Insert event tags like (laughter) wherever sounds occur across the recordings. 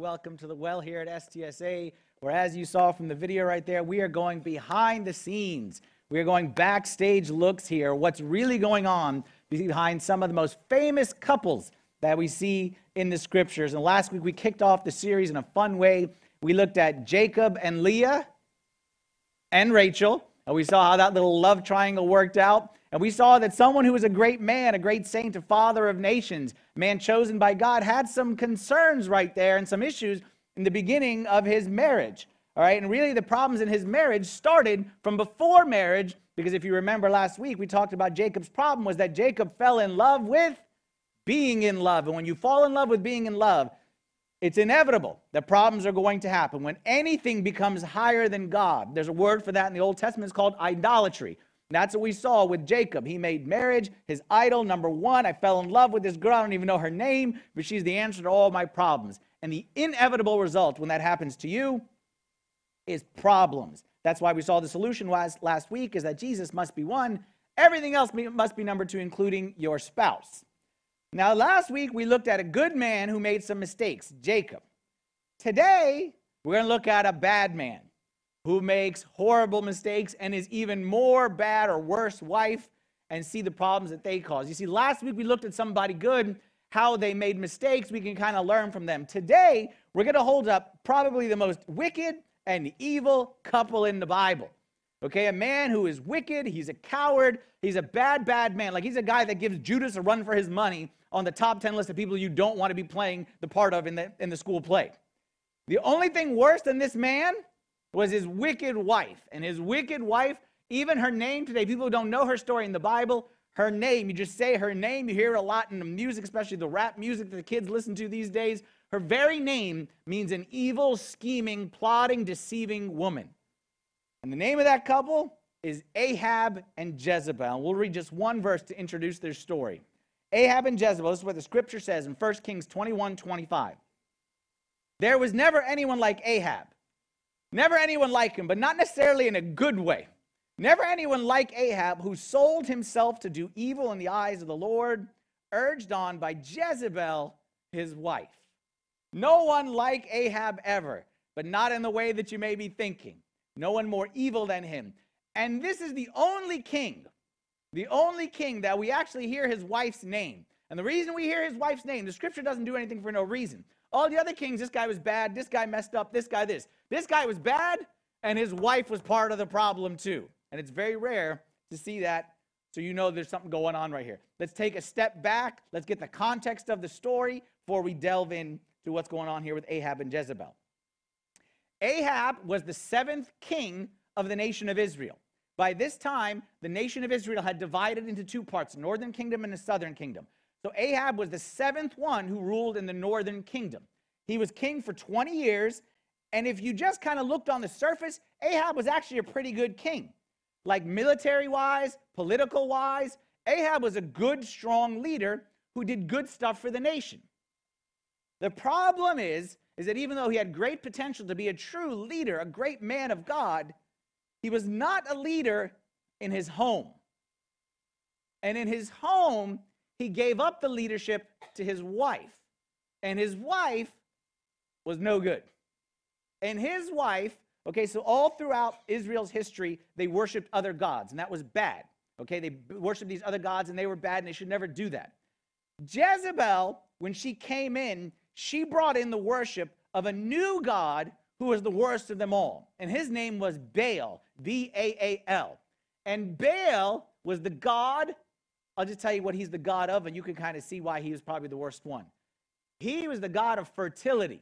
welcome to the well here at STSA, where, as you saw from the video right there, we are going behind the scenes. We are going backstage looks here, what's really going on behind some of the most famous couples that we see in the scriptures. And last week we kicked off the series in a fun way. We looked at Jacob and Leah and Rachel, and we saw how that little love triangle worked out. And we saw that someone who was a great man, a great saint, a father of nations, man chosen by God, had some concerns right there and some issues in the beginning of his marriage. All right, and really the problems in his marriage started from before marriage, because if you remember last week, we talked about Jacob's problem was that Jacob fell in love with being in love. And when you fall in love with being in love, it's inevitable that problems are going to happen. When anything becomes higher than God, there's a word for that in the Old Testament, it's called idolatry. That's what we saw with Jacob. He made marriage his idol. Number one, I fell in love with this girl. I don't even know her name, but she's the answer to all my problems. And the inevitable result when that happens to you is problems. That's why we saw the solution last, last week is that Jesus must be one. Everything else must be number two, including your spouse. Now, last week we looked at a good man who made some mistakes, Jacob. Today, we're going to look at a bad man who makes horrible mistakes and is even more bad or worse wife and see the problems that they cause. You see, last week we looked at somebody good, how they made mistakes. We can kind of learn from them. Today, we're going to hold up probably the most wicked and evil couple in the Bible. Okay, a man who is wicked, he's a coward, he's a bad, bad man. Like he's a guy that gives Judas a run for his money on the top 10 list of people you don't want to be playing the part of in the, in the school play. The only thing worse than this man was his wicked wife. And his wicked wife, even her name today, people who don't know her story in the Bible, her name, you just say her name, you hear it a lot in the music, especially the rap music that the kids listen to these days. Her very name means an evil, scheming, plotting, deceiving woman. And the name of that couple is Ahab and Jezebel. And We'll read just one verse to introduce their story. Ahab and Jezebel, this is what the scripture says in 1 Kings 21 25. There was never anyone like Ahab Never anyone like him, but not necessarily in a good way. Never anyone like Ahab who sold himself to do evil in the eyes of the Lord, urged on by Jezebel, his wife. No one like Ahab ever, but not in the way that you may be thinking. No one more evil than him. And this is the only king, the only king that we actually hear his wife's name. And the reason we hear his wife's name, the scripture doesn't do anything for no reason. All the other kings, this guy was bad, this guy messed up, this guy this. This guy was bad, and his wife was part of the problem too. And it's very rare to see that, so you know there's something going on right here. Let's take a step back. Let's get the context of the story before we delve into what's going on here with Ahab and Jezebel. Ahab was the seventh king of the nation of Israel. By this time, the nation of Israel had divided into two parts, northern kingdom and the southern kingdom. So Ahab was the seventh one who ruled in the northern kingdom. He was king for 20 years. And if you just kind of looked on the surface, Ahab was actually a pretty good king. Like military wise, political wise, Ahab was a good, strong leader who did good stuff for the nation. The problem is, is that even though he had great potential to be a true leader, a great man of God, he was not a leader in his home. And in his home, he gave up the leadership to his wife. And his wife was no good. And his wife, okay, so all throughout Israel's history, they worshiped other gods, and that was bad. Okay, they worshiped these other gods, and they were bad, and they should never do that. Jezebel, when she came in, she brought in the worship of a new god who was the worst of them all. And his name was Baal, B A A L. And Baal was the god I'll just tell you what he's the God of, and you can kind of see why he was probably the worst one. He was the God of fertility.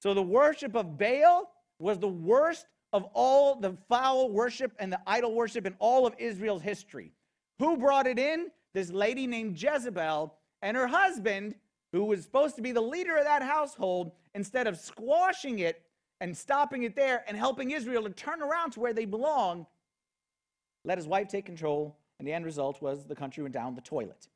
So the worship of Baal was the worst of all the foul worship and the idol worship in all of Israel's history. Who brought it in? This lady named Jezebel and her husband, who was supposed to be the leader of that household, instead of squashing it and stopping it there and helping Israel to turn around to where they belong, let his wife take control and the end result was the country went down the toilet.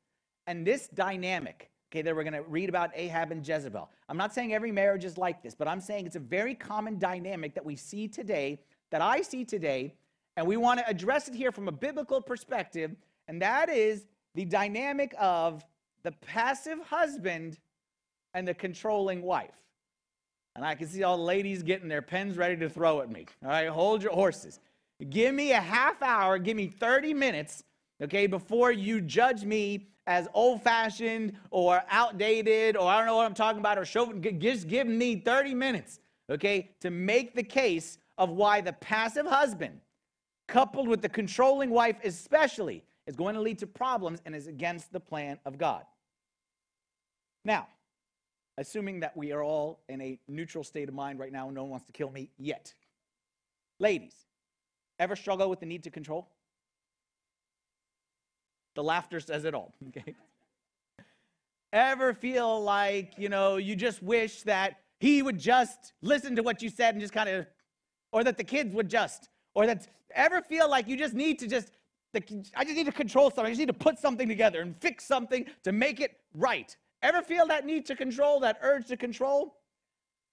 And this dynamic, okay, that we're going to read about Ahab and Jezebel. I'm not saying every marriage is like this, but I'm saying it's a very common dynamic that we see today, that I see today, and we want to address it here from a biblical perspective, and that is the dynamic of the passive husband and the controlling wife. And I can see all the ladies getting their pens ready to throw at me. All right, hold your horses. Give me a half hour, give me 30 minutes, okay, before you judge me as old fashioned or outdated or I don't know what I'm talking about or show, just give me 30 minutes, okay, to make the case of why the passive husband, coupled with the controlling wife, especially, is going to lead to problems and is against the plan of God. Now, assuming that we are all in a neutral state of mind right now, no one wants to kill me yet. Ladies, ever struggle with the need to control? The laughter says it all, (laughs) okay? Ever feel like, you know, you just wish that he would just listen to what you said and just kind of, or that the kids would just, or that ever feel like you just need to just, I just need to control something. I just need to put something together and fix something to make it right. Ever feel that need to control, that urge to control?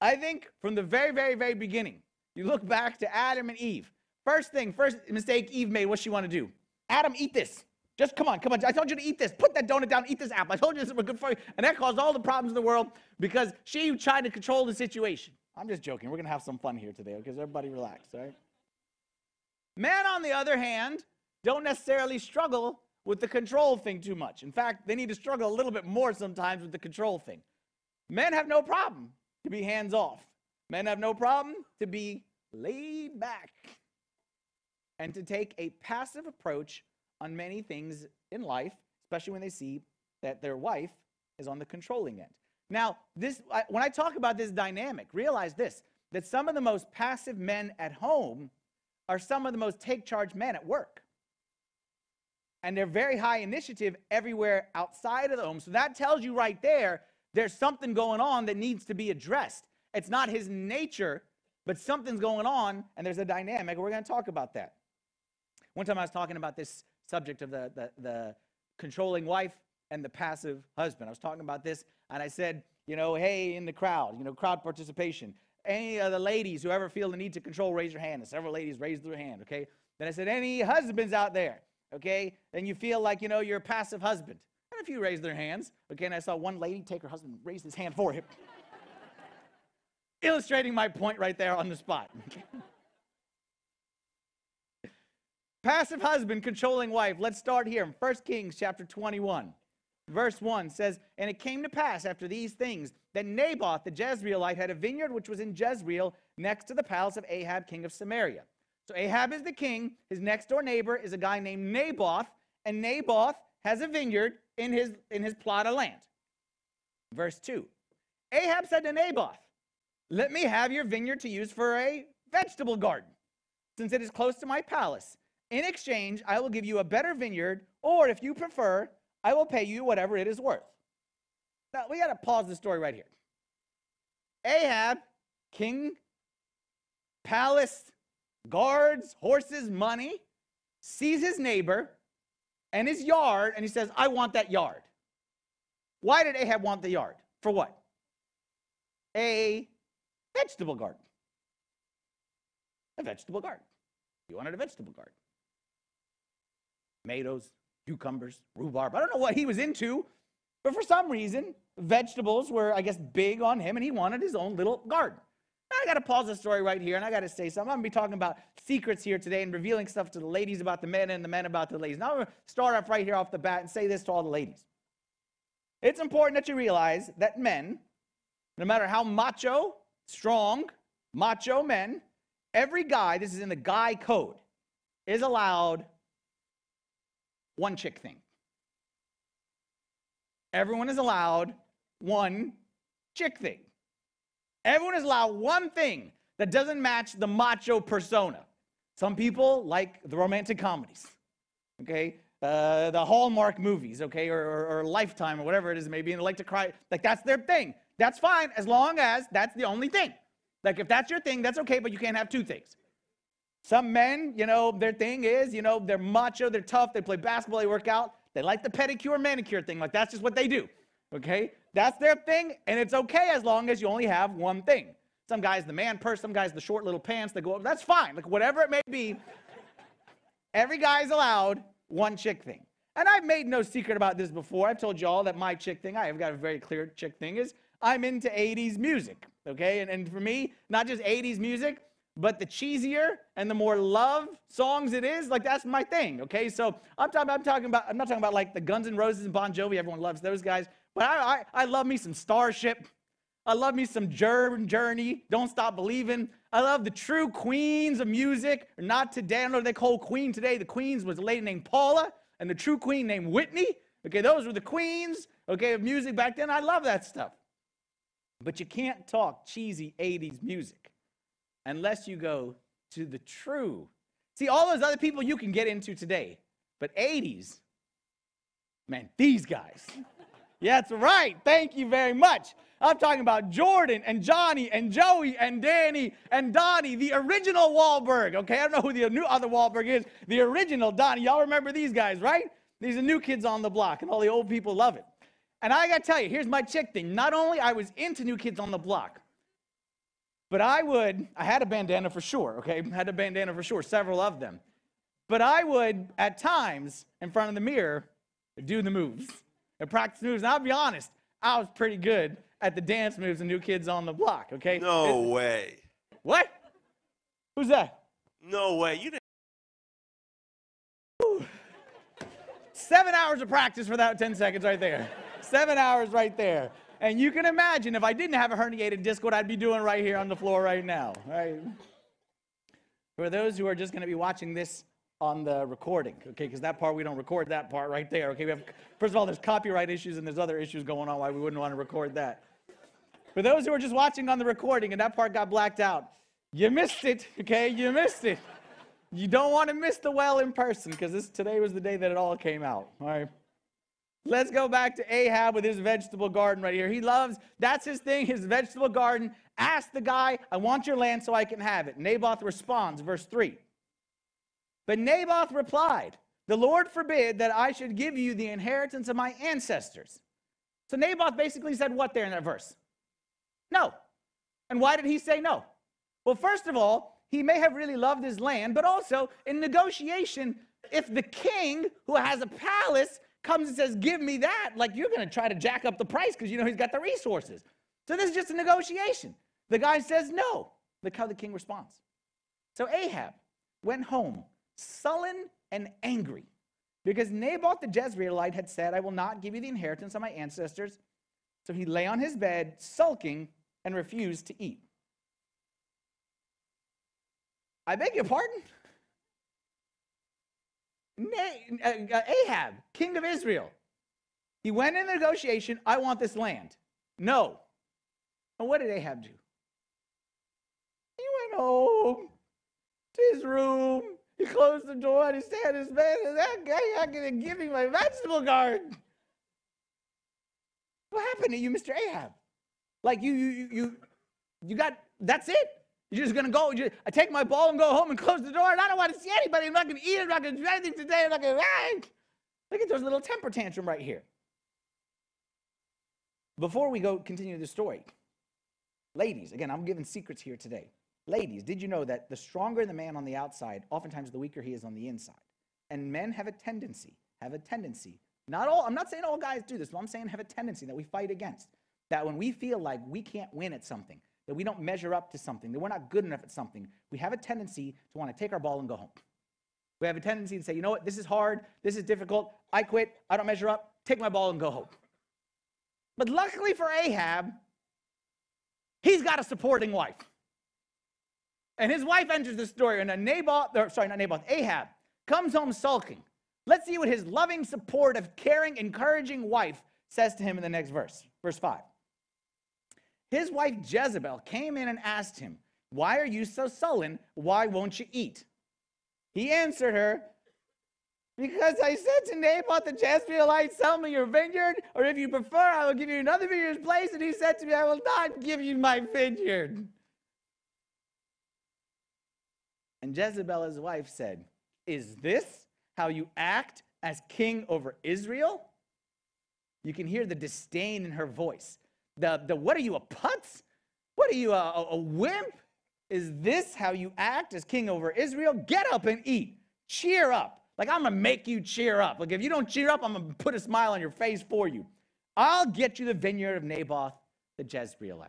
I think from the very, very, very beginning, you look back to Adam and Eve. First thing, first mistake Eve made, what she want to do? Adam, eat this. Just come on, come on. I told you to eat this. Put that donut down, eat this apple. I told you this was good for you. And that caused all the problems in the world because she tried to control the situation. I'm just joking. We're going to have some fun here today, because everybody relax, all right? Men, on the other hand, don't necessarily struggle with the control thing too much. In fact, they need to struggle a little bit more sometimes with the control thing. Men have no problem to be hands off. Men have no problem to be laid back and to take a passive approach on many things in life, especially when they see that their wife is on the controlling end. Now, this when I talk about this dynamic, realize this that some of the most passive men at home are some of the most take charge men at work. And they're very high initiative everywhere outside of the home. So that tells you right there there's something going on that needs to be addressed. It's not his nature, but something's going on and there's a dynamic. We're going to talk about that. One time I was talking about this subject of the, the, the controlling wife and the passive husband. I was talking about this, and I said, you know, hey, in the crowd, you know, crowd participation. Any of the ladies who ever feel the need to control, raise your hand. And several ladies raised their hand, okay? Then I said, any husbands out there, okay? Then you feel like, you know, you're a passive husband. And a few raised their hands, okay? And I saw one lady take her husband, raise his hand for him. (laughs) Illustrating my point right there on the spot. Passive husband, controlling wife. Let's start here in 1 Kings chapter 21. Verse 1 says, And it came to pass after these things that Naboth the Jezreelite had a vineyard which was in Jezreel next to the palace of Ahab, king of Samaria. So Ahab is the king. His next door neighbor is a guy named Naboth, and Naboth has a vineyard in his, in his plot of land. Verse 2 Ahab said to Naboth, Let me have your vineyard to use for a vegetable garden, since it is close to my palace. In exchange, I will give you a better vineyard, or if you prefer, I will pay you whatever it is worth. Now, we got to pause the story right here. Ahab, king, palace, guards, horses, money, sees his neighbor and his yard, and he says, I want that yard. Why did Ahab want the yard? For what? A vegetable garden. A vegetable garden. He wanted a vegetable garden tomatoes, cucumbers, rhubarb. I don't know what he was into, but for some reason, vegetables were, I guess, big on him, and he wanted his own little garden. I got to pause the story right here, and I got to say something. I'm going to be talking about secrets here today and revealing stuff to the ladies about the men and the men about the ladies. Now, I'm going to start off right here off the bat and say this to all the ladies. It's important that you realize that men, no matter how macho, strong, macho men, every guy, this is in the guy code, is allowed one chick thing. Everyone is allowed one chick thing. Everyone is allowed one thing that doesn't match the macho persona. Some people like the romantic comedies, okay? Uh, the Hallmark movies, okay, or, or, or, Lifetime or whatever it is, maybe, and they like to cry. Like, that's their thing. That's fine as long as that's the only thing. Like, if that's your thing, that's okay, but you can't have two things. Some men, you know, their thing is, you know, they're macho, they're tough, they play basketball, they work out, they like the pedicure, manicure thing. Like, that's just what they do. Okay? That's their thing, and it's okay as long as you only have one thing. Some guys, the man purse, some guys, the short little pants that go up. That's fine. Like, whatever it may be, every guy's allowed one chick thing. And I've made no secret about this before. I've told you all that my chick thing, I have got a very clear chick thing, is I'm into 80s music. okay? And, and for me, not just 80s music, but the cheesier and the more love songs it is, like that's my thing, okay? So I'm talking, I'm talking about, I'm not talking about like the Guns N' Roses and Bon Jovi, everyone loves those guys, but I, I, I love me some Starship. I love me some Journey, Don't Stop Believing. I love the true queens of music. Not today, I don't know they call queen today. The queens was a lady named Paula and the true queen named Whitney. Okay, those were the queens, okay, of music back then. I love that stuff. But you can't talk cheesy 80s music unless you go to the true. See, all those other people you can get into today, but 80s, man, these guys. (laughs) yeah, that's right. Thank you very much. I'm talking about Jordan and Johnny and Joey and Danny and Donnie, the original Wahlberg. Okay, I don't know who the new other Wahlberg is. The original Donnie. Y'all remember these guys, right? These are new kids on the block, and all the old people love it. And I gotta tell you, here's my chick thing. Not only I was into new kids on the block, but I would, I had a bandana for sure, okay? (laughs) Had a bandana for sure, several of them. But I would, at times, in front of the mirror, do the moves and practice moves. And I'll be honest, I was pretty good at the dance moves of New Kids on the Block, okay? No way. What? Who's that? No way. You didn't. Seven hours of practice for that 10 seconds right there. Seven hours right there. And you can imagine if I didn't have a herniated disc, what I'd be doing right here on the floor right now, right? For those who are just going to be watching this on the recording, okay? Because that part we don't record that part right there, okay? We have first of all, there's copyright issues and there's other issues going on why we wouldn't want to record that. For those who are just watching on the recording and that part got blacked out, you missed it, okay? You missed it. You don't want to miss the well in person because this today was the day that it all came out. All right. Let's go back to Ahab with his vegetable garden right here. He loves, that's his thing, his vegetable garden. Ask the guy, I want your land so I can have it. Naboth responds, verse 3. But Naboth replied, The Lord forbid that I should give you the inheritance of my ancestors. So Naboth basically said what there in that verse? No. And why did he say no? Well, first of all, he may have really loved his land, but also in negotiation, if the king who has a palace comes and says, Give me that, like you're going to try to jack up the price because you know he's got the resources. So this is just a negotiation. The guy says no. Look how the king responds. So Ahab went home, sullen and angry, because Naboth the Jezreelite had said, I will not give you the inheritance of my ancestors. So he lay on his bed, sulking and refused to eat. I beg your pardon? Uh, uh, Ahab, king of Israel, he went in the negotiation. I want this land. No. And what did Ahab do? He went home to his room. He closed the door and he sat in his bed. And that guy not going to give me my vegetable garden. What happened to you, Mr. Ahab? Like you, you, you, you got, that's it. You're just gonna go, you, I take my ball and go home and close the door, and I don't want to see anybody. I'm not gonna eat, I'm not gonna do anything today, I'm not gonna, ah. Look at those little temper tantrum right here. Before we go continue the story, ladies, again, I'm giving secrets here today. Ladies, did you know that the stronger the man on the outside, oftentimes the weaker he is on the inside? And men have a tendency, have a tendency, not all, I'm not saying all guys do this, but I'm saying have a tendency that we fight against that when we feel like we can't win at something, that we don't measure up to something, that we're not good enough at something, we have a tendency to want to take our ball and go home. We have a tendency to say, you know what, this is hard, this is difficult, I quit, I don't measure up, take my ball and go home. But luckily for Ahab, he's got a supporting wife. And his wife enters the story, and a Naboth, or sorry, not Naboth, Ahab comes home sulking. Let's see what his loving, supportive, caring, encouraging wife says to him in the next verse. Verse 5. His wife Jezebel came in and asked him, Why are you so sullen? Why won't you eat? He answered her, Because I said to Naboth the Jezreelite, Sell me your vineyard, or if you prefer, I will give you another vineyard's place. And he said to me, I will not give you my vineyard. And Jezebel, his wife, said, Is this how you act as king over Israel? You can hear the disdain in her voice the, the what are you, a putz? What are you, a, a wimp? Is this how you act as king over Israel? Get up and eat. Cheer up. Like, I'm going to make you cheer up. Like, if you don't cheer up, I'm going to put a smile on your face for you. I'll get you the vineyard of Naboth the Jezreelite.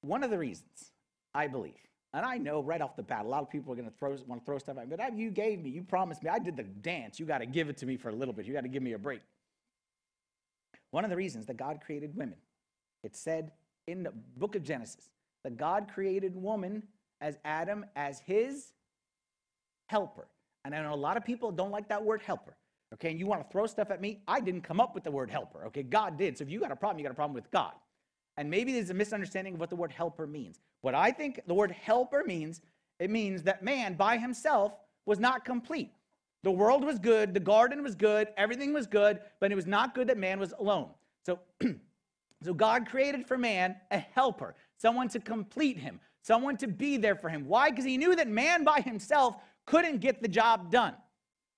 One of the reasons, I believe, and I know right off the bat, a lot of people are going to throw, want to throw stuff at me, but you gave me, you promised me, I did the dance, you got to give it to me for a little bit, you got to give me a break. One of the reasons that God created women, it said in the book of Genesis that God created woman as Adam as his helper. And I know a lot of people don't like that word helper. Okay, and you want to throw stuff at me? I didn't come up with the word helper. Okay, God did. So if you got a problem, you got a problem with God. And maybe there's a misunderstanding of what the word helper means. What I think the word helper means, it means that man by himself was not complete. The world was good, the garden was good, everything was good, but it was not good that man was alone. So, (clears throat) so God created for man a helper, someone to complete him, someone to be there for him. Why? Because he knew that man by himself couldn't get the job done.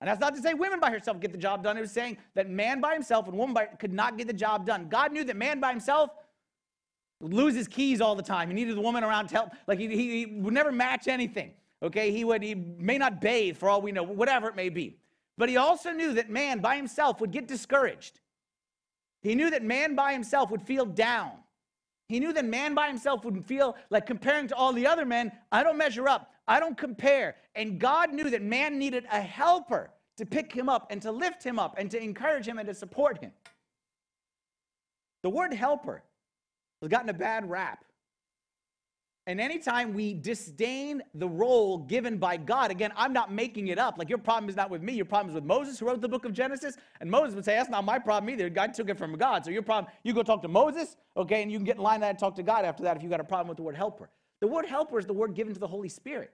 And that's not to say women by herself get the job done. It was saying that man by himself and woman by, could not get the job done. God knew that man by himself would lose his keys all the time. He needed the woman around to help. Like he, he, he would never match anything. Okay, he would he may not bathe for all we know, whatever it may be. But he also knew that man by himself would get discouraged. He knew that man by himself would feel down. He knew that man by himself would feel like comparing to all the other men, I don't measure up. I don't compare. And God knew that man needed a helper to pick him up and to lift him up and to encourage him and to support him. The word helper has gotten a bad rap. And anytime we disdain the role given by God, again, I'm not making it up. Like your problem is not with me, your problem is with Moses who wrote the book of Genesis. And Moses would say, That's not my problem either. God took it from God. So your problem, you go talk to Moses, okay, and you can get in line and talk to God after that if you got a problem with the word helper. The word helper is the word given to the Holy Spirit.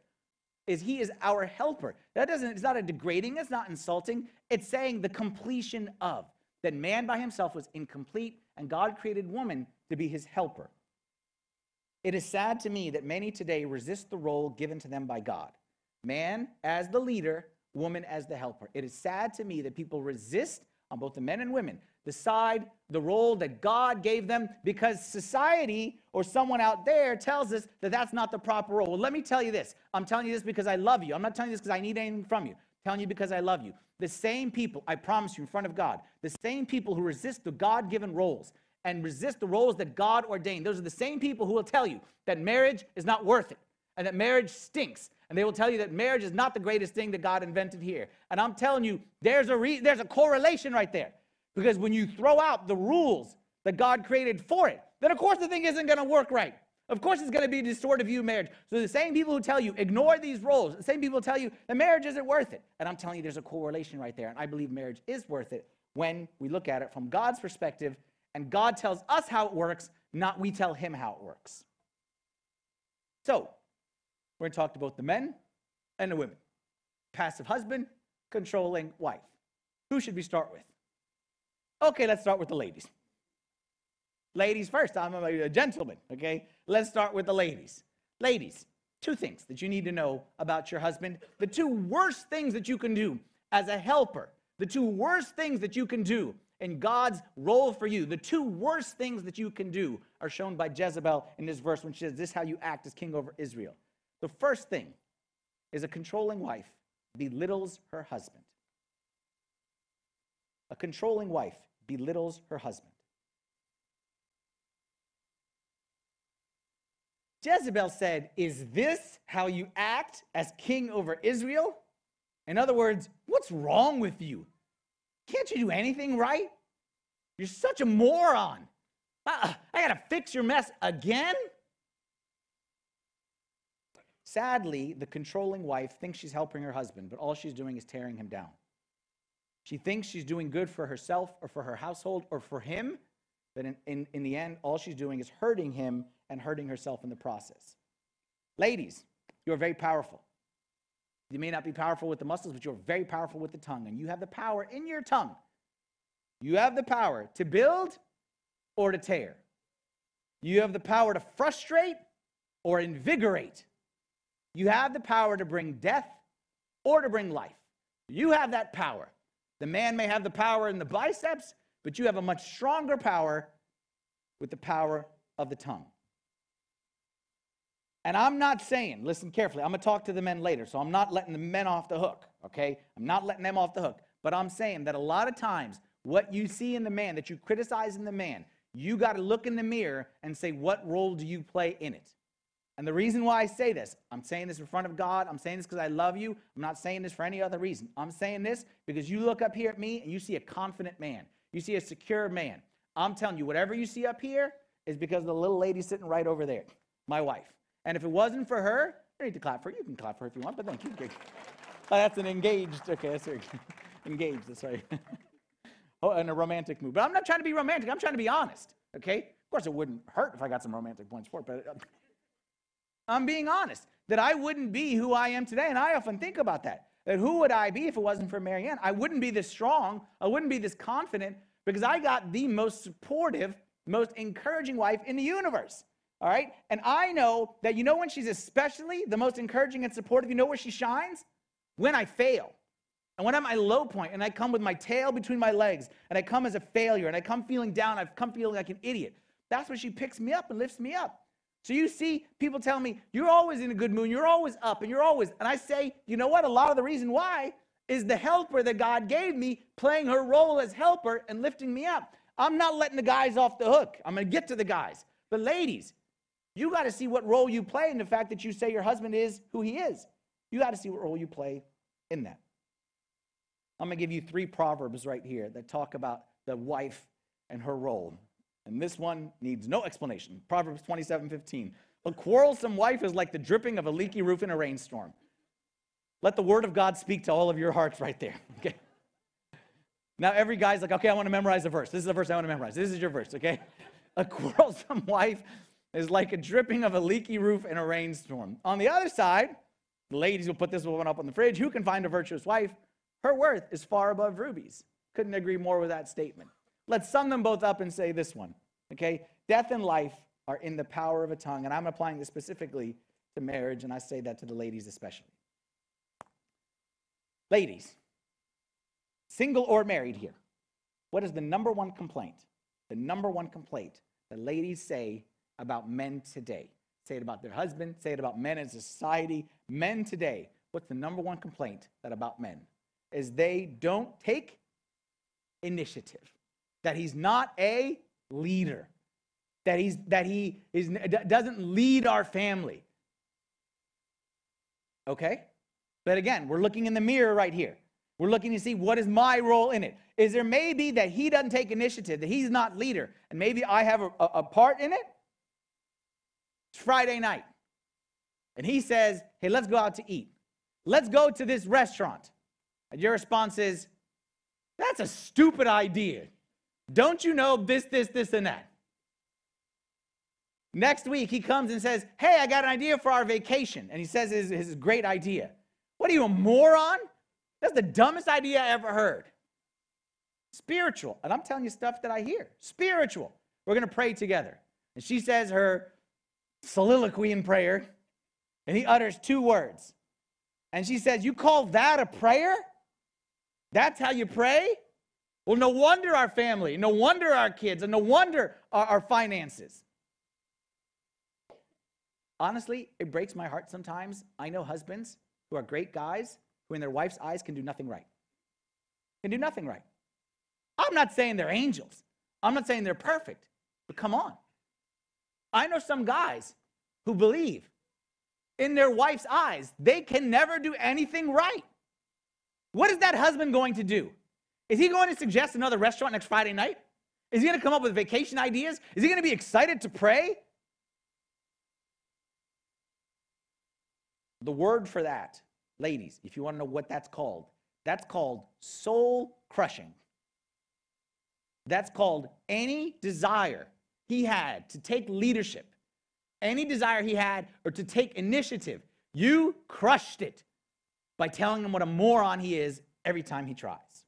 Is he is our helper. That doesn't, it's not a degrading, it's not insulting. It's saying the completion of. That man by himself was incomplete, and God created woman to be his helper. It is sad to me that many today resist the role given to them by God man as the leader, woman as the helper. It is sad to me that people resist on both the men and women decide the role that God gave them because society or someone out there tells us that that's not the proper role. Well, let me tell you this. I'm telling you this because I love you. I'm not telling you this because I need anything from you. I'm telling you because I love you. The same people, I promise you in front of God, the same people who resist the God given roles and resist the roles that God ordained. Those are the same people who will tell you that marriage is not worth it and that marriage stinks. And they will tell you that marriage is not the greatest thing that God invented here. And I'm telling you, there's a, re- there's a correlation right there. Because when you throw out the rules that God created for it, then of course the thing isn't going to work right. Of course, it's going to be a distorted view of marriage. So the same people who tell you ignore these roles, the same people tell you that marriage isn't worth it. And I'm telling you, there's a correlation right there. And I believe marriage is worth it when we look at it from God's perspective and God tells us how it works, not we tell him how it works. So, we're going to talk to both the men and the women. Passive husband, controlling wife. Who should we start with? Okay, let's start with the ladies. Ladies first. I'm a gentleman, okay? Let's start with the ladies. Ladies, two things that you need to know about your husband. The two worst things that you can do as a helper, the two worst things that you can do and God's role for you. The two worst things that you can do are shown by Jezebel in this verse when she says, This is how you act as king over Israel. The first thing is a controlling wife belittles her husband. A controlling wife belittles her husband. Jezebel said, Is this how you act as king over Israel? In other words, what's wrong with you? Can't you do anything right? You're such a moron. Uh-uh, I, I got to fix your mess again? Sadly, the controlling wife thinks she's helping her husband, but all she's doing is tearing him down. She thinks she's doing good for herself or for her household or for him, but in, in, in the end, all she's doing is hurting him and hurting herself in the process. Ladies, you are very powerful. You may not be powerful with the muscles, but you're very powerful with the tongue. And you have the power in your tongue. You have the power to build or to tear. You have the power to frustrate or invigorate. You have the power to bring death or to bring life. You have that power. The man may have the power in the biceps, but you have a much stronger power with the power of the tongue. And I'm not saying, listen carefully, I'm going to talk to the men later, so I'm not letting the men off the hook, okay? I'm not letting them off the hook. But I'm saying that a lot of times, what you see in the man, that you criticize in the man, you got to look in the mirror and say, what role do you play in it? And the reason why I say this, I'm saying this in front of God. I'm saying this because I love you. I'm not saying this for any other reason. I'm saying this because you look up here at me and you see a confident man. You see a secure man. I'm telling you, whatever you see up here is because of the little lady sitting right over there, my wife. And if it wasn't for her, I need to clap for her. You can clap for her if you want, but thank you. Oh, that's an engaged. Okay, that's right. (laughs) engaged. That's right. (laughs) oh, and a romantic move. But I'm not trying to be romantic. I'm trying to be honest. Okay. Of course, it wouldn't hurt if I got some romantic points for it, but. Um, I'm being honest, that I wouldn't be who I am today. And I often think about that. That who would I be if it wasn't for Marianne? I wouldn't be this strong. I wouldn't be this confident because I got the most supportive, most encouraging wife in the universe. All right? And I know that you know when she's especially the most encouraging and supportive, you know where she shines? When I fail. And when I'm at my low point and I come with my tail between my legs and I come as a failure and I come feeling down, I've come feeling like an idiot. That's when she picks me up and lifts me up. So you see people tell me, you're always in a good mood, you're always up, and you're always, and I say, you know what? A lot of the reason why is the helper that God gave me playing her role as helper and lifting me up. I'm not letting the guys off the hook. I'm going to get to the guys. But ladies, you got to see what role you play in the fact that you say your husband is who he is. You got to see what role you play in that. I'm going to give you three proverbs right here that talk about the wife and her role. And this one needs no explanation. Proverbs 27 15. A quarrelsome wife is like the dripping of a leaky roof in a rainstorm. Let the word of God speak to all of your hearts right there. (laughs) Okay. Now every guy's like, okay, I want to memorize a verse. This is the verse I want to memorize. This is your verse, okay? (laughs) A quarrelsome (laughs) wife is like a dripping of a leaky roof in a rainstorm. On the other side, the ladies will put this one up on the fridge. Who can find a virtuous wife? Her worth is far above rubies. Couldn't agree more with that statement. Let's sum them both up and say this one. Okay? Death and life are in the power of a tongue, and I'm applying this specifically to marriage, and I say that to the ladies especially. Ladies, single or married here, what is the number one complaint? The number one complaint that ladies say about men today. Say it about their husband, say it about men in society. Men today, what's the number one complaint that about men? Is they don't take initiative that he's not a leader, that, he's, that he is, doesn't lead our family. Okay? But again, we're looking in the mirror right here. We're looking to see what is my role in it. Is there maybe that he doesn't take initiative, that he's not leader, and maybe I have a, a part in it? It's Friday night. And he says, hey, let's go out to eat. Let's go to this restaurant. And your response is, that's a stupid idea. Don't you know this, this, this, and that? Next week, he comes and says, Hey, I got an idea for our vacation. And he says his, his great idea. What are you, a moron? That's the dumbest idea I ever heard. Spiritual. And I'm telling you stuff that I hear. Spiritual. We're going to pray together. And she says her soliloquy in prayer, and he utters two words. And she says, You call that a prayer? That's how you pray? Well, no wonder our family, no wonder our kids, and no wonder our, our finances. Honestly, it breaks my heart sometimes. I know husbands who are great guys who, in their wife's eyes, can do nothing right. Can do nothing right. I'm not saying they're angels. I'm not saying they're perfect, but come on. I know some guys who believe in their wife's eyes they can never do anything right. What is that husband going to do? Is he going to suggest another restaurant next Friday night? Is he going to come up with vacation ideas? Is he going to be excited to pray? The word for that, ladies, if you want to know what that's called, that's called soul crushing. That's called any desire he had to take leadership, any desire he had or to take initiative, you crushed it by telling him what a moron he is every time he tries.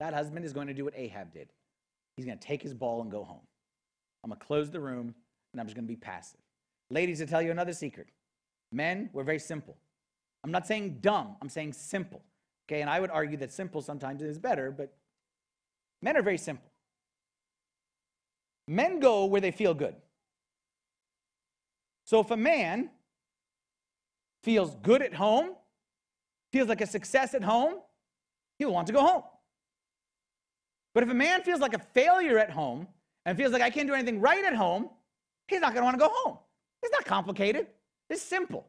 That husband is going to do what Ahab did. He's going to take his ball and go home. I'm going to close the room and I'm just going to be passive. Ladies, to tell you another secret men, we're very simple. I'm not saying dumb, I'm saying simple. Okay, and I would argue that simple sometimes is better, but men are very simple. Men go where they feel good. So if a man feels good at home, feels like a success at home, he'll want to go home. But if a man feels like a failure at home and feels like I can't do anything right at home, he's not going to want to go home. It's not complicated, it's simple.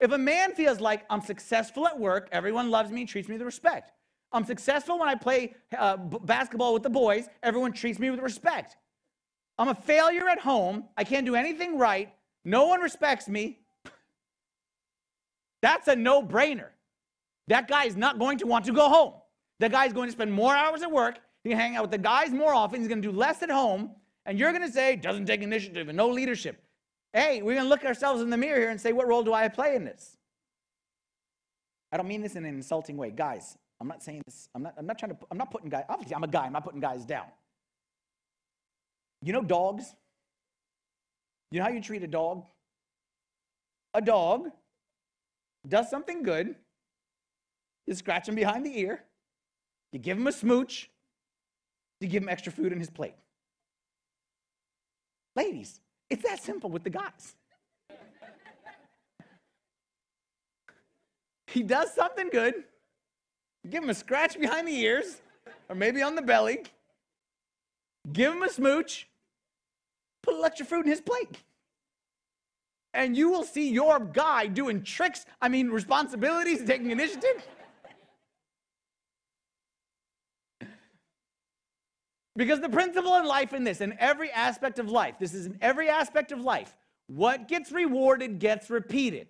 If a man feels like I'm successful at work, everyone loves me, treats me with respect. I'm successful when I play uh, basketball with the boys, everyone treats me with respect. I'm a failure at home, I can't do anything right, no one respects me. (laughs) That's a no brainer. That guy is not going to want to go home. That guy is going to spend more hours at work. He's going to hang out with the guys more often. He's going to do less at home. And you're going to say, doesn't take initiative and no leadership. Hey, we're going to look ourselves in the mirror here and say, what role do I play in this? I don't mean this in an insulting way. Guys, I'm not saying this. I'm not, I'm not trying to, I'm not putting guys, obviously, I'm a guy. I'm not putting guys down. You know dogs? You know how you treat a dog? A dog does something good, you scratch him behind the ear, you give him a smooch, you give him extra food in his plate. Ladies, it's that simple with the guys. he does something good, give him a scratch behind the ears, or maybe on the belly, give him a smooch, put a little extra fruit in his plate and you will see your guy doing tricks, I mean, responsibilities, taking initiative. because the principle in life, in this, in every aspect of life, this is in every aspect of life, what gets rewarded gets repeated.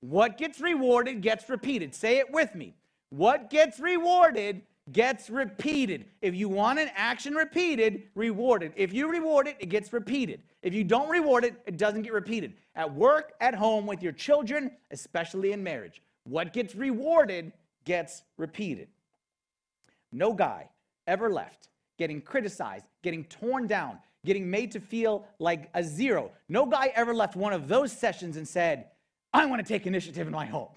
What gets rewarded gets repeated. Say it with me. What gets rewarded gets repeated. If you want an action repeated, reward it. If you reward it, it gets repeated. If you don't reward it, it doesn't get repeated. At work, at home, with your children, especially in marriage, what gets rewarded gets repeated. No guy ever left getting criticized, getting torn down, getting made to feel like a zero. No guy ever left one of those sessions and said, I want to take initiative in my home.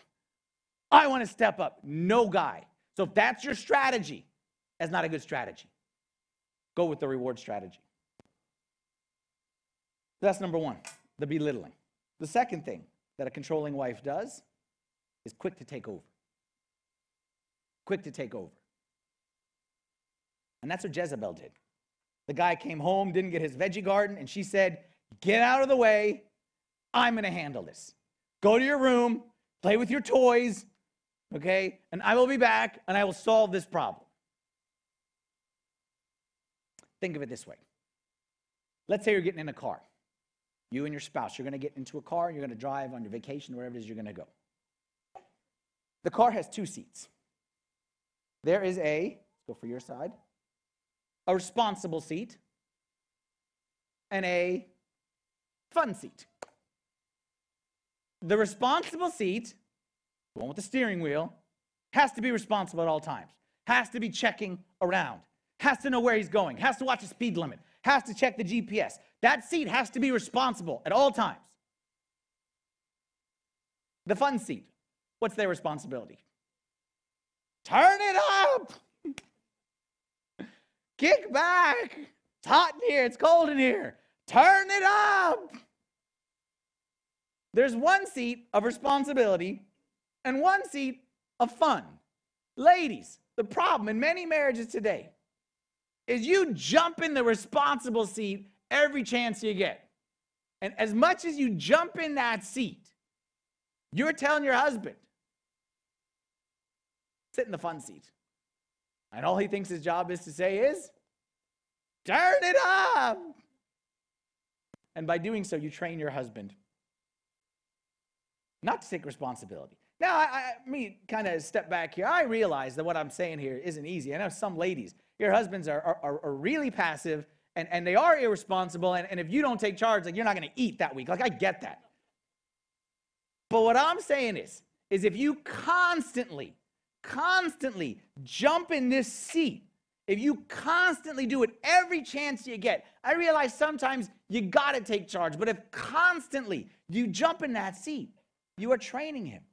I want to step up. No guy. So if that's your strategy, that's not a good strategy. Go with the reward strategy. That's number one, the belittling. The second thing that a controlling wife does is quick to take over. Quick to take over. And that's what Jezebel did. The guy came home, didn't get his veggie garden, and she said, Get out of the way. I'm going to handle this. Go to your room, play with your toys, okay? And I will be back and I will solve this problem. Think of it this way. Let's say you're getting in a car you and your spouse, you're to get into a car, you're to drive on your vacation, wherever it is you're to go. The car has two seats. There is a, go for your side, a responsible seat and a fun seat. The responsible seat, the one with the steering wheel, has to be responsible at all times, has to be checking around, has to know where he's going, has to watch the speed limit, has to check the GPS, that seat has to be responsible at all times. The fun seat, what's their responsibility? Turn it up! (laughs) Kick back! It's hot in here, it's cold in here. Turn it up! There's one seat of responsibility and one seat of fun. Ladies, the problem in many marriages today is you jump in the responsible seat every chance you get. And as much as you jump in that seat, you're telling your husband, sit in the fun seat. And all he thinks his job is to say is, turn it up. And by doing so, you train your husband not to take responsibility. Now, I, I me kind of step back here. I realize that what I'm saying here isn't easy. I know some ladies, your husbands are, are, are really passive and, and they are irresponsible. And, and if you don't take charge, like you're not going to eat that week. Like I get that. But what I'm saying is, is if you constantly, constantly jump in this seat, if you constantly do it every chance you get, I realize sometimes you got to take charge. But if constantly you jump in that seat, you are training him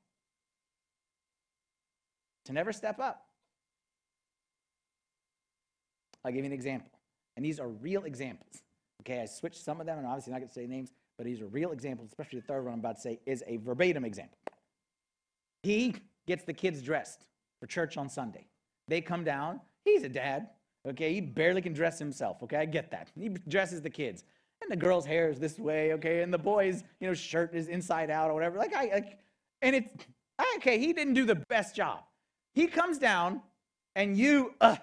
to never step up. I'll give you an example. And these are real examples. Okay, I switched some of them, and obviously not going to say names, but these are real examples, especially the third one I'm about to say is a verbatim example. He gets the kids dressed for church on Sunday. They come down. He's a dad. Okay, he barely can dress himself. Okay, I get that. He dresses the kids. and the girl's hair is this way, okay, and the boy's, you know, shirt is inside out or whatever. Like I, like, and it's okay. He didn't do the best job. He comes down, and you, uh,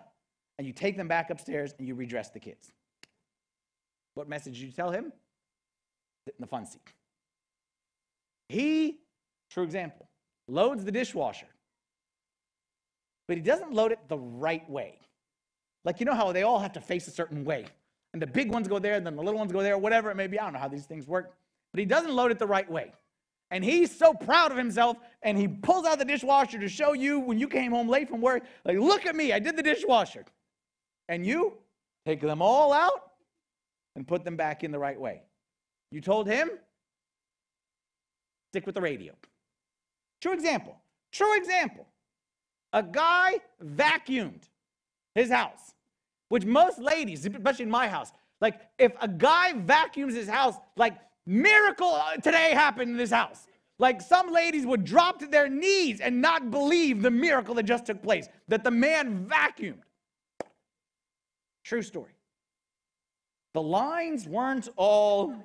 and you take them back upstairs and you redress the kids. What message did you tell him? Sit in the fun seat. He, true example, loads the dishwasher, but he doesn't load it the right way. Like, you know how they all have to face a certain way, and the big ones go there, and then the little ones go there, whatever it may be. I don't know how these things work, but he doesn't load it the right way. And he's so proud of himself, and he pulls out the dishwasher to show you when you came home late from work, like, look at me, I did the dishwasher. And you take them all out and put them back in the right way. You told him, stick with the radio. True example. True example. A guy vacuumed his house, which most ladies, especially in my house, like if a guy vacuums his house, like miracle uh, today happened in this house. Like some ladies would drop to their knees and not believe the miracle that just took place, that the man vacuumed. True story. The lines weren't all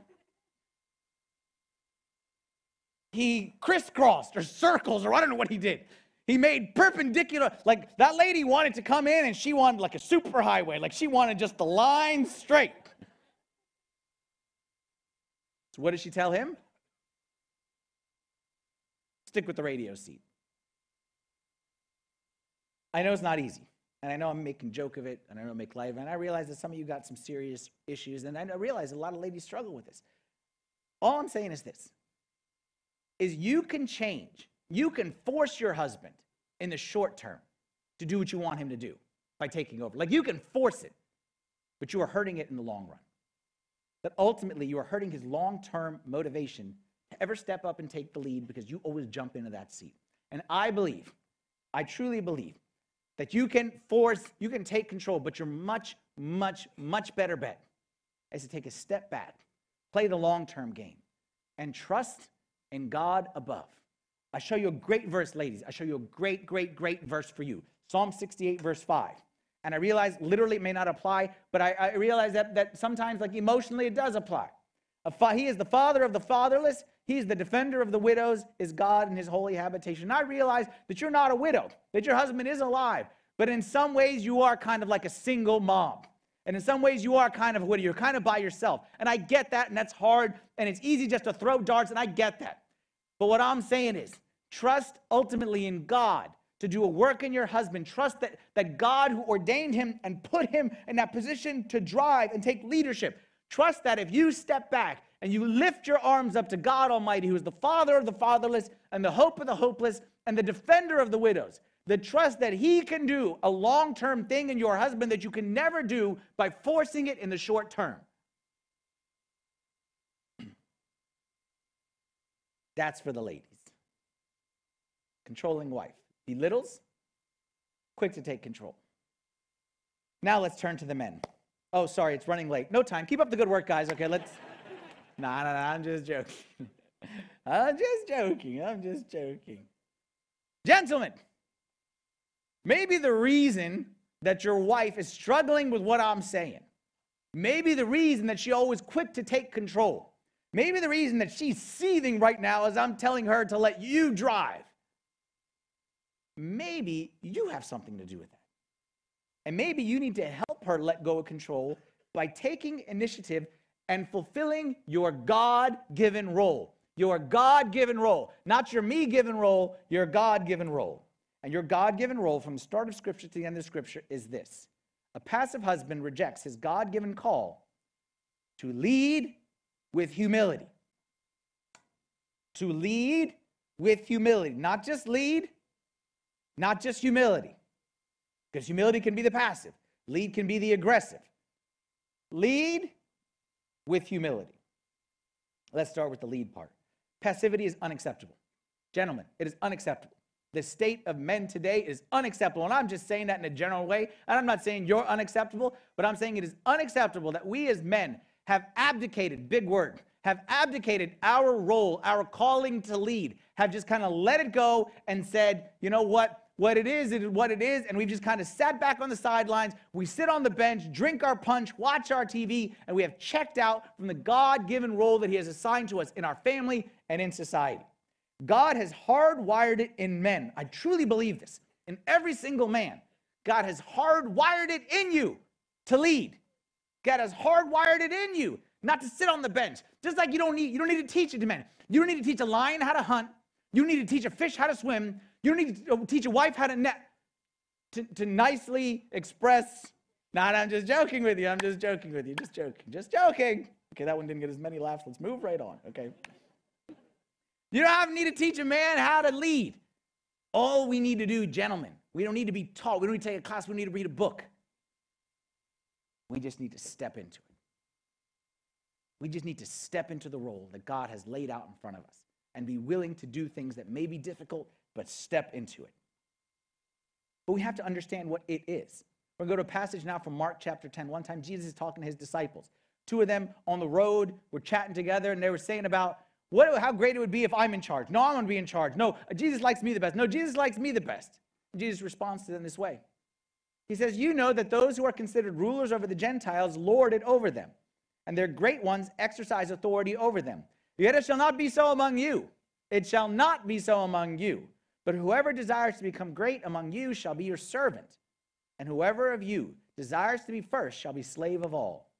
he crisscrossed or circles or I don't know what he did. He made perpendicular, like that lady wanted to come in and she wanted like a super highway, like she wanted just the line straight. So what did she tell him? Stick with the radio seat. I know it's not easy. And I know I'm making joke of it, and I know make light of it. And I realize that some of you got some serious issues, and I realize a lot of ladies struggle with this. All I'm saying is this is you can change. You can force your husband in the short term to do what you want him to do by taking over. Like you can force it, but you are hurting it in the long run. That ultimately you are hurting his long-term motivation to ever step up and take the lead because you always jump into that seat. And I believe, I truly believe that you can force, you can take control, but your much, much, much better bet is to take a step back, play the long term game, and trust in God above. I show you a great verse, ladies. I show you a great, great, great verse for you. Psalm 68, verse 5. And I realize literally it may not apply, but I, I realize that, that sometimes, like emotionally, it does apply. Fa- he is the father of the fatherless. He's the defender of the widows, is God in his holy habitation. I realize that you're not a widow, that your husband is alive, but in some ways you are kind of like a single mom. And in some ways you are kind of a widow. You're kind of by yourself. And I get that, and that's hard, and it's easy just to throw darts, and I get that. But what I'm saying is, trust ultimately in God to do a work in your husband. Trust that, that God who ordained him and put him in that position to drive and take leadership. Trust that if you step back and you lift your arms up to God Almighty, who is the Father of the fatherless and the hope of the hopeless and the defender of the widows, the trust that He can do a long term thing in your husband that you can never do by forcing it in the short term. (clears throat) That's for the ladies. Controlling wife. Belittles, quick to take control. Now let's turn to the men. Oh, sorry, it's running late. No time. Keep up the good work, guys. Okay, let's. (laughs) nah, nah, nah, I'm just joking. (laughs) I'm just joking. I'm just joking. Gentlemen, maybe the reason that your wife is struggling with what I'm saying, maybe the reason that she always quick to take control, maybe the reason that she's seething right now as I'm telling her to let you drive, maybe you have something to do with that. And maybe you need to help her let go of control by taking initiative and fulfilling your God given role. Your God given role. Not your me given role, your God given role. And your God given role from the start of Scripture to the end of Scripture is this a passive husband rejects his God given call to lead with humility. To lead with humility. Not just lead, not just humility, because humility can be the passive, lead can be the aggressive. Lead with humility. Let's start with the lead part. Passivity is unacceptable. Gentlemen, it is unacceptable. The state of men today is unacceptable. And I'm just saying that in a general way. And I'm not saying you're unacceptable, but I'm saying it is unacceptable that we as men have abdicated, big word, have abdicated our role, our calling to lead, have just kind of let it go and said, you know what? What it is, it is what it is, and we've just kind of sat back on the sidelines. We sit on the bench, drink our punch, watch our TV, and we have checked out from the God given role that He has assigned to us in our family and in society. God has hardwired it in men. I truly believe this. In every single man, God has hardwired it in you to lead. God has hardwired it in you not to sit on the bench. Just like you don't need you don't need to teach it to men. You don't need to teach a lion how to hunt. You need to teach a fish how to swim. You don't need to oh, teach a wife how to net to, to nicely express. Not, I'm just joking with you. I'm just joking with you. Just joking. Just joking. Okay, that one didn't get as many laughs. Let's move right on. Okay. You don't need to teach a man how to lead. All we need to do, gentlemen, we don't need to be taught. We don't need to take a class. We need to read a book. We just need to step into it. We just need to step into the role that God has laid out in front of us and be willing to do things that may be difficult, but step into it. But we have to understand what it is. We're going to go to a passage now from Mark chapter 10. One time, Jesus is talking to his disciples. Two of them on the road were chatting together, and they were saying about what, how great it would be if I'm in charge. No, I'm going to be in charge. No, Jesus likes me the best. No, Jesus likes me the best. Jesus responds to them this way He says, You know that those who are considered rulers over the Gentiles lord it over them, and their great ones exercise authority over them. Yet it shall not be so among you. It shall not be so among you. But whoever desires to become great among you shall be your servant. And whoever of you desires to be first shall be slave of all.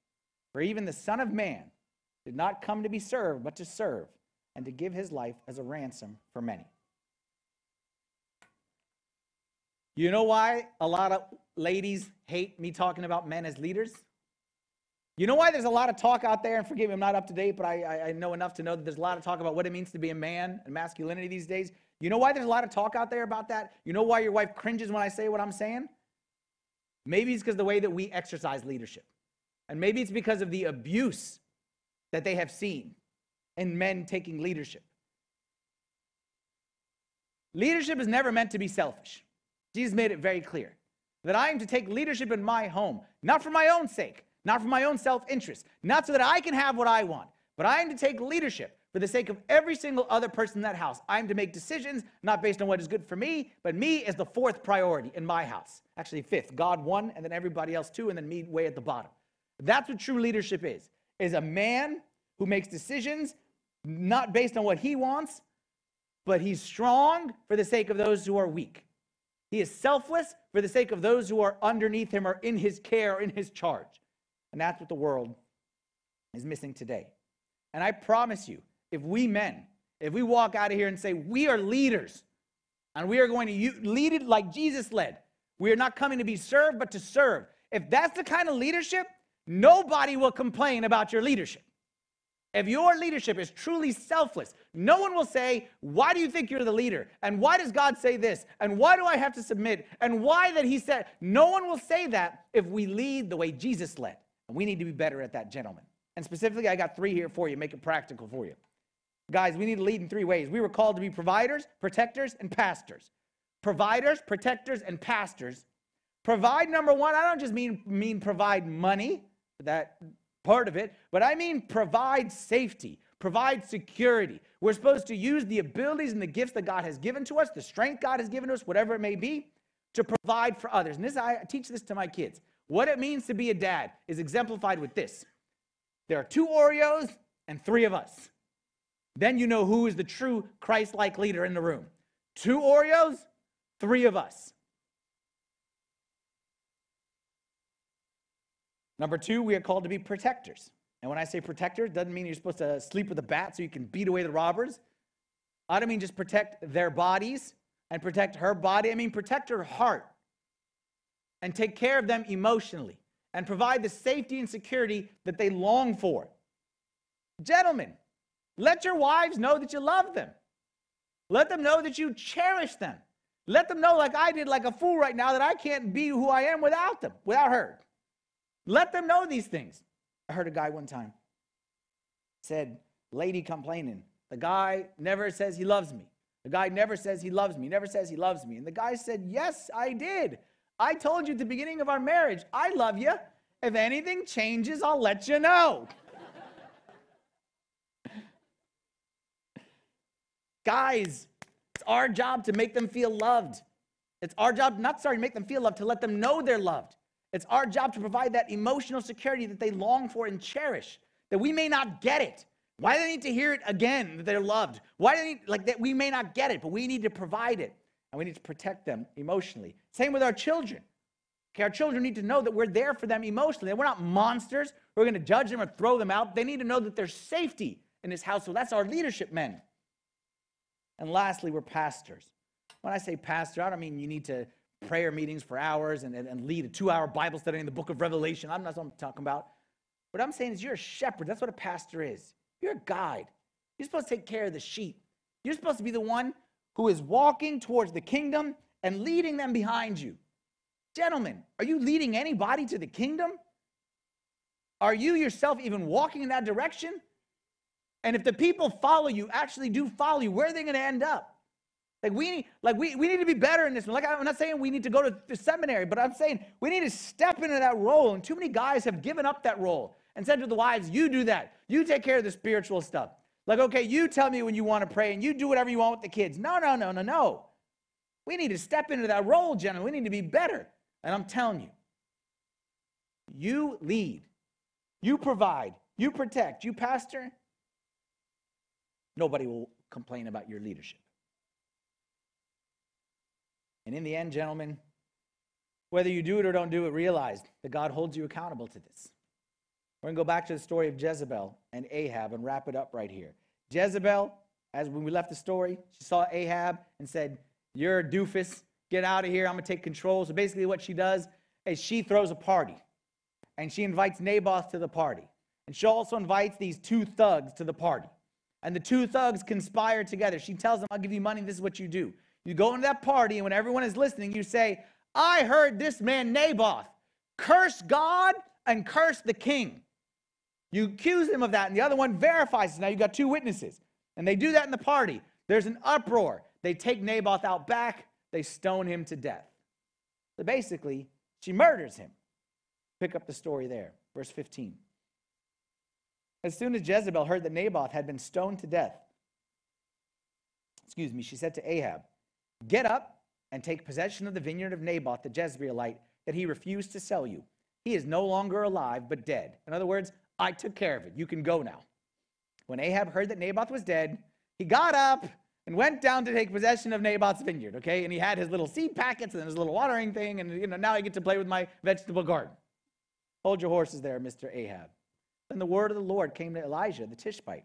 For even the Son of Man did not come to be served, but to serve, and to give his life as a ransom for many. You know why a lot of ladies hate me talking about men as leaders? You know why there's a lot of talk out there, and forgive me, I'm not up to date, but I, I know enough to know that there's a lot of talk about what it means to be a man and masculinity these days. You know why there's a lot of talk out there about that? You know why your wife cringes when I say what I'm saying? Maybe it's because the way that we exercise leadership. And maybe it's because of the abuse that they have seen in men taking leadership. Leadership is never meant to be selfish. Jesus made it very clear that I am to take leadership in my home, not for my own sake, not for my own self interest, not so that I can have what I want, but I am to take leadership for the sake of every single other person in that house. I am to make decisions not based on what is good for me, but me as the fourth priority in my house. Actually, fifth, God one, and then everybody else two, and then me way at the bottom. That's what true leadership is, is a man who makes decisions not based on what he wants, but he's strong for the sake of those who are weak. He is selfless for the sake of those who are underneath him or in his care or in his charge. And that's what the world is missing today. And I promise you, if we men, if we walk out of here and say, we are leaders, and we are going to lead it like Jesus led, we are not coming to be served, but to serve. If that's the kind of leadership, nobody will complain about your leadership. If your leadership is truly selfless, no one will say, Why do you think you're the leader? And why does God say this? And why do I have to submit? And why that He said, No one will say that if we lead the way Jesus led. And we need to be better at that, gentlemen. And specifically, I got three here for you, make it practical for you. Guys, we need to lead in three ways. We were called to be providers, protectors, and pastors. Providers, protectors, and pastors. Provide number one, I don't just mean, mean provide money, that part of it, but I mean provide safety, provide security. We're supposed to use the abilities and the gifts that God has given to us, the strength God has given to us, whatever it may be, to provide for others. And this I teach this to my kids. What it means to be a dad is exemplified with this. There are two Oreos and three of us. Then you know who is the true Christ like leader in the room. Two Oreos, three of us. Number two, we are called to be protectors. And when I say protectors, doesn't mean you're supposed to sleep with a bat so you can beat away the robbers. I don't mean just protect their bodies and protect her body. I mean protect her heart and take care of them emotionally and provide the safety and security that they long for. Gentlemen, let your wives know that you love them. Let them know that you cherish them. Let them know, like I did, like a fool right now, that I can't be who I am without them, without her. Let them know these things. I heard a guy one time said, lady complaining. The guy never says he loves me. The guy never says he loves me, never says he loves me. And the guy said, Yes, I did. I told you at the beginning of our marriage, I love you. If anything changes, I'll let you know. Guys, it's our job to make them feel loved. It's our job, not sorry to make them feel loved, to let them know they're loved. It's our job to provide that emotional security that they long for and cherish, that we may not get it. Why do they need to hear it again that they're loved? Why do they need, like that we may not get it, but we need to provide it and we need to protect them emotionally. Same with our children. Okay, our children need to know that we're there for them emotionally. that We're not monsters. We're going to judge them or throw them out. They need to know that there's safety in this household. That's our leadership men. And lastly, we're pastors. When I say pastor, I don't mean you need to prayer meetings for hours and, and, and lead a two hour Bible study in the book of Revelation. I'm not what I'm talking about. What I'm saying is you're a shepherd. That's what a pastor is. You're a guide. You're supposed to take care of the sheep. You're supposed to be the one who is walking towards the kingdom and leading them behind you. Gentlemen, are you leading anybody to the kingdom? Are you yourself even walking in that direction? And if the people follow you, actually do follow you, where are they going to end up? Like we need, like we, we need to be better in this. Like I'm not saying we need to go to the seminary, but I'm saying we need to step into that role. And too many guys have given up that role and said to the wives, "You do that. You take care of the spiritual stuff." Like, okay, you tell me when you want to pray and you do whatever you want with the kids. No, no, no, no, no. We need to step into that role, gentlemen. We need to be better. And I'm telling you, you lead, you provide, you protect, you pastor. Nobody will complain about your leadership. And in the end, gentlemen, whether you do it or don't do it, realize that God holds you accountable to this. We're going to go back to the story of Jezebel and Ahab and wrap it up right here. Jezebel, as when we left the story, she saw Ahab and said, You're a doofus. Get out of here. I'm going to take control. So basically, what she does is she throws a party and she invites Naboth to the party. And she also invites these two thugs to the party. And the two thugs conspire together. She tells them, I'll give you money. This is what you do. You go into that party, and when everyone is listening, you say, I heard this man Naboth curse God and curse the king. You accuse him of that, and the other one verifies it. Now you've got two witnesses. And they do that in the party. There's an uproar. They take Naboth out back, they stone him to death. So basically, she murders him. Pick up the story there, verse 15. As soon as Jezebel heard that Naboth had been stoned to death, excuse me, she said to Ahab, Get up and take possession of the vineyard of Naboth the Jezreelite that he refused to sell you. He is no longer alive, but dead. In other words, I took care of it. You can go now. When Ahab heard that Naboth was dead, he got up and went down to take possession of Naboth's vineyard, okay? And he had his little seed packets and his little watering thing, and you know, now I get to play with my vegetable garden. Hold your horses there, Mr. Ahab. Then the word of the Lord came to Elijah the Tishbite.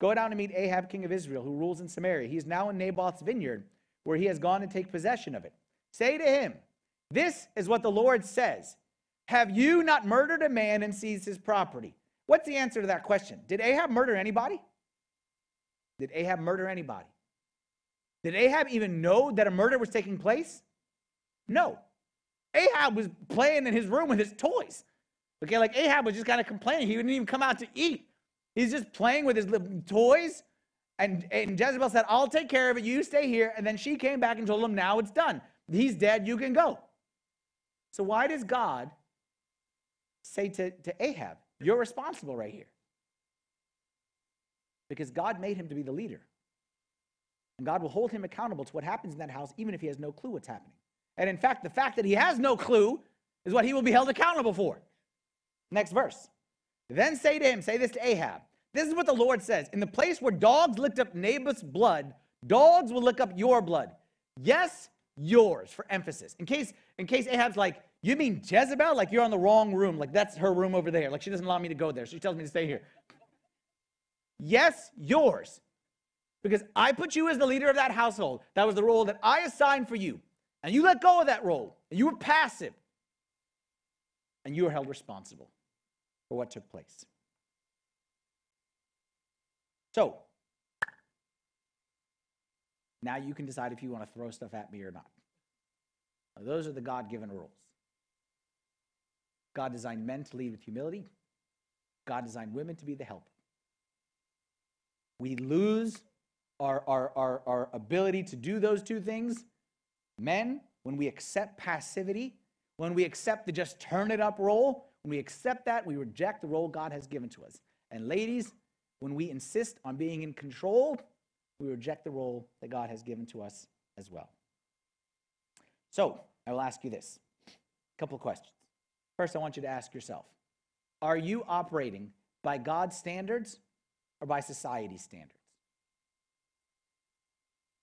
Go down to meet Ahab, king of Israel, who rules in Samaria. He is now in Naboth's vineyard where he has gone to take possession of it. Say to him, This is what the Lord says Have you not murdered a man and seized his property? What's the answer to that question? Did Ahab murder anybody? Did Ahab murder anybody? Did Ahab even know that a murder was taking place? No. Ahab was playing in his room with his toys. Okay, like Ahab was just kind of complaining. He didn't even come out to eat. He's just playing with his little toys and, and Jezebel said, I'll take care of it. You stay here. And then she came back and told him, Now it's done. He's dead. You can go. So why does God say to, to Ahab, You're responsible right here? Because God made him to be the leader. And God will hold him accountable to what happens in that house, even if he has no clue what's happening. And in fact, the fact that he has no clue is what he will be held accountable for. Next verse. Then say to him, say this to Ahab this is what the Lord says In the place where dogs licked up Naboth's blood, dogs will lick up your blood. Yes, yours, for emphasis. In case, in case Ahab's like, you mean Jezebel? Like you're on the wrong room. Like that's her room over there. Like she doesn't allow me to go there. So she tells me to stay here. Yes, yours. Because I put you as the leader of that household. That was the role that I assigned for you. And you let go of that role. And you were passive. And you were held responsible for what took place. So, now you can decide if you want to throw stuff at me or not. Now, those are the God given rules. God designed men to lead with humility, God designed women to be the help. We lose our, our, our, our ability to do those two things, men, when we accept passivity, when we accept the just turn it up role, when we accept that, we reject the role God has given to us. And ladies, when we insist on being in control, we reject the role that God has given to us as well. So I will ask you this a couple of questions. First, I want you to ask yourself Are you operating by God's standards or by society's standards?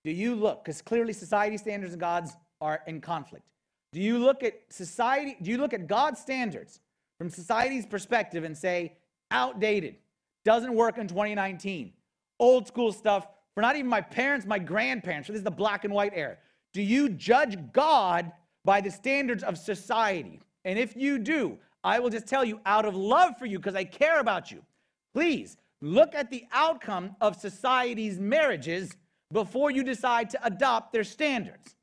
Do you look, because clearly society standards and God's are in conflict. Do you look at society, do you look at God's standards from society's perspective and say, outdated, doesn't work in 2019, old school stuff for not even my parents, my grandparents, for this is the black and white era. Do you judge God by the standards of society? And if you do, I will just tell you out of love for you because I care about you. Please look at the outcome of society's marriages before you decide to adopt their standards.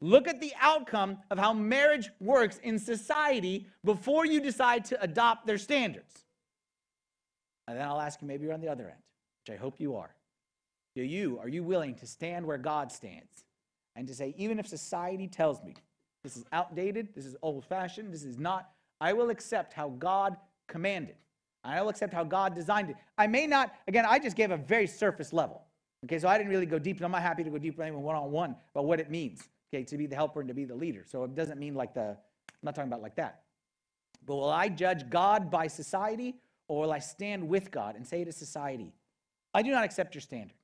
Look at the outcome of how marriage works in society before you decide to adopt their standards. And then I'll ask you, maybe you're on the other end, which I hope you are. Do you, are you willing to stand where God stands and to say, even if society tells me this is outdated, this is old fashioned, this is not, I will accept how God commanded. I will accept how God designed it. I may not, again, I just gave a very surface level. Okay, so I didn't really go deep, and I'm not happy to go deep with anyone one on one about what it means okay, to be the helper and to be the leader. So it doesn't mean like the, I'm not talking about like that. But will I judge God by society or will I stand with God and say to society, I do not accept your standard.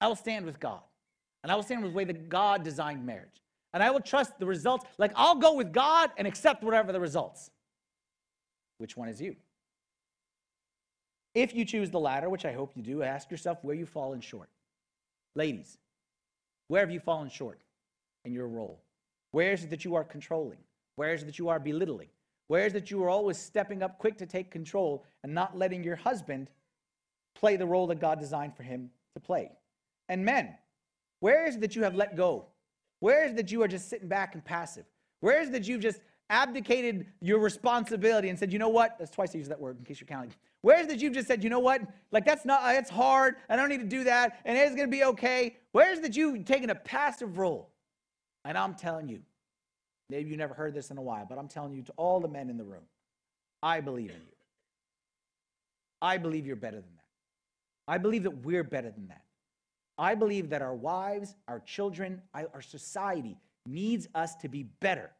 I will stand with God. And I will stand with the way that God designed marriage. And I will trust the results. Like I'll go with God and accept whatever the results. Which one is you? If you choose the latter, which I hope you do, ask yourself where you've fallen short. Ladies, where have you fallen short? In your role? Where is it that you are controlling? Where is it that you are belittling? Where is it that you are always stepping up quick to take control and not letting your husband play the role that God designed for him to play? And men, where is it that you have let go? Where is it that you are just sitting back and passive? Where is it that you've just abdicated your responsibility and said, you know what? That's twice I use that word in case you're counting. Where is it that you've just said, you know what? Like that's not, that's hard. I don't need to do that. And it's going to be okay. Where is it that you've taken a passive role? And I'm telling you, maybe you never heard this in a while, but I'm telling you to all the men in the room, I believe in you. I believe you're better than that. I believe that we're better than that. I believe that our wives, our children, our society needs us to be better,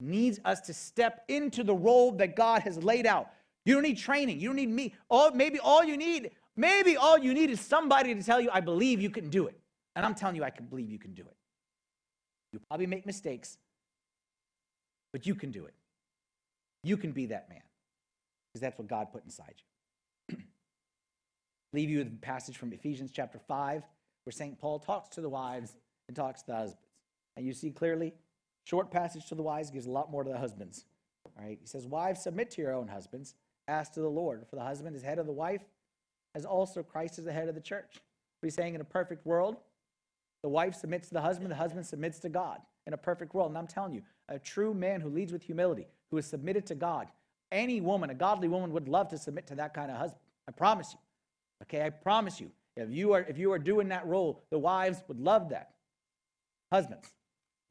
needs us to step into the role that God has laid out. You don't need training. You don't need me. All, maybe all you need, maybe all you need is somebody to tell you, I believe you can do it. And I'm telling you, I can believe you can do it. You'll probably make mistakes, but you can do it. You can be that man because that's what God put inside you. (clears throat) Leave you with a passage from Ephesians chapter 5 where St. Paul talks to the wives and talks to the husbands. And you see clearly, short passage to the wives gives a lot more to the husbands. All right, he says, Wives, submit to your own husbands, as to the Lord. For the husband is head of the wife, as also Christ is the head of the church. What he's saying in a perfect world, the wife submits to the husband, the husband submits to God in a perfect world. And I'm telling you, a true man who leads with humility, who is submitted to God, any woman, a godly woman, would love to submit to that kind of husband. I promise you. Okay, I promise you. If you are if you are doing that role, the wives would love that. Husbands,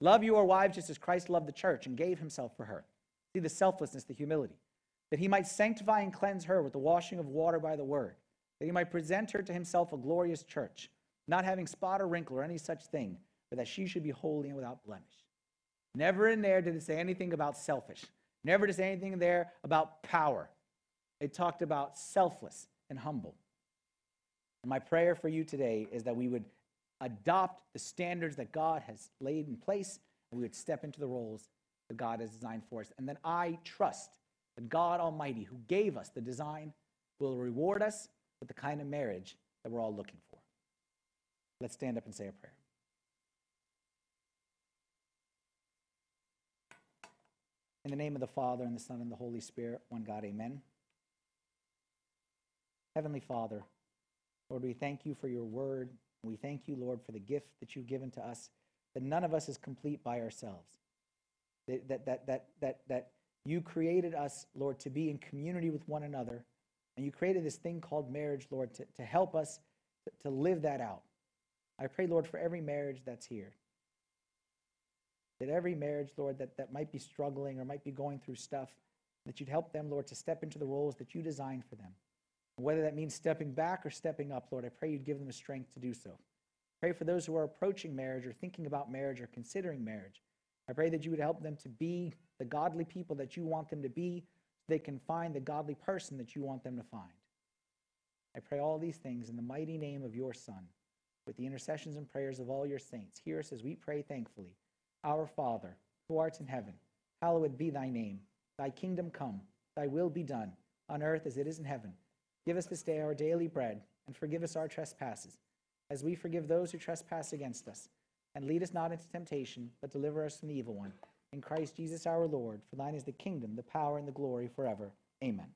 love your wives just as Christ loved the church and gave himself for her. See the selflessness, the humility, that he might sanctify and cleanse her with the washing of water by the word, that he might present her to himself a glorious church not having spot or wrinkle or any such thing, but that she should be holy and without blemish. Never in there did it say anything about selfish. Never did it say anything there about power. It talked about selfless and humble. And my prayer for you today is that we would adopt the standards that God has laid in place and we would step into the roles that God has designed for us. And then I trust that God Almighty, who gave us the design, will reward us with the kind of marriage that we're all looking for. Let's stand up and say a prayer. In the name of the Father, and the Son, and the Holy Spirit, one God, amen. Heavenly Father, Lord, we thank you for your word. We thank you, Lord, for the gift that you've given to us, that none of us is complete by ourselves. That, that, that, that, that, that you created us, Lord, to be in community with one another. And you created this thing called marriage, Lord, to, to help us to, to live that out. I pray, Lord, for every marriage that's here. That every marriage, Lord, that, that might be struggling or might be going through stuff, that you'd help them, Lord, to step into the roles that you designed for them. Whether that means stepping back or stepping up, Lord, I pray you'd give them the strength to do so. Pray for those who are approaching marriage or thinking about marriage or considering marriage. I pray that you would help them to be the godly people that you want them to be, so they can find the godly person that you want them to find. I pray all these things in the mighty name of your Son, with the intercessions and prayers of all your saints. Hear us as we pray thankfully. Our Father, who art in heaven, hallowed be thy name. Thy kingdom come, thy will be done, on earth as it is in heaven. Give us this day our daily bread, and forgive us our trespasses, as we forgive those who trespass against us. And lead us not into temptation, but deliver us from the evil one. In Christ Jesus our Lord, for thine is the kingdom, the power, and the glory forever. Amen.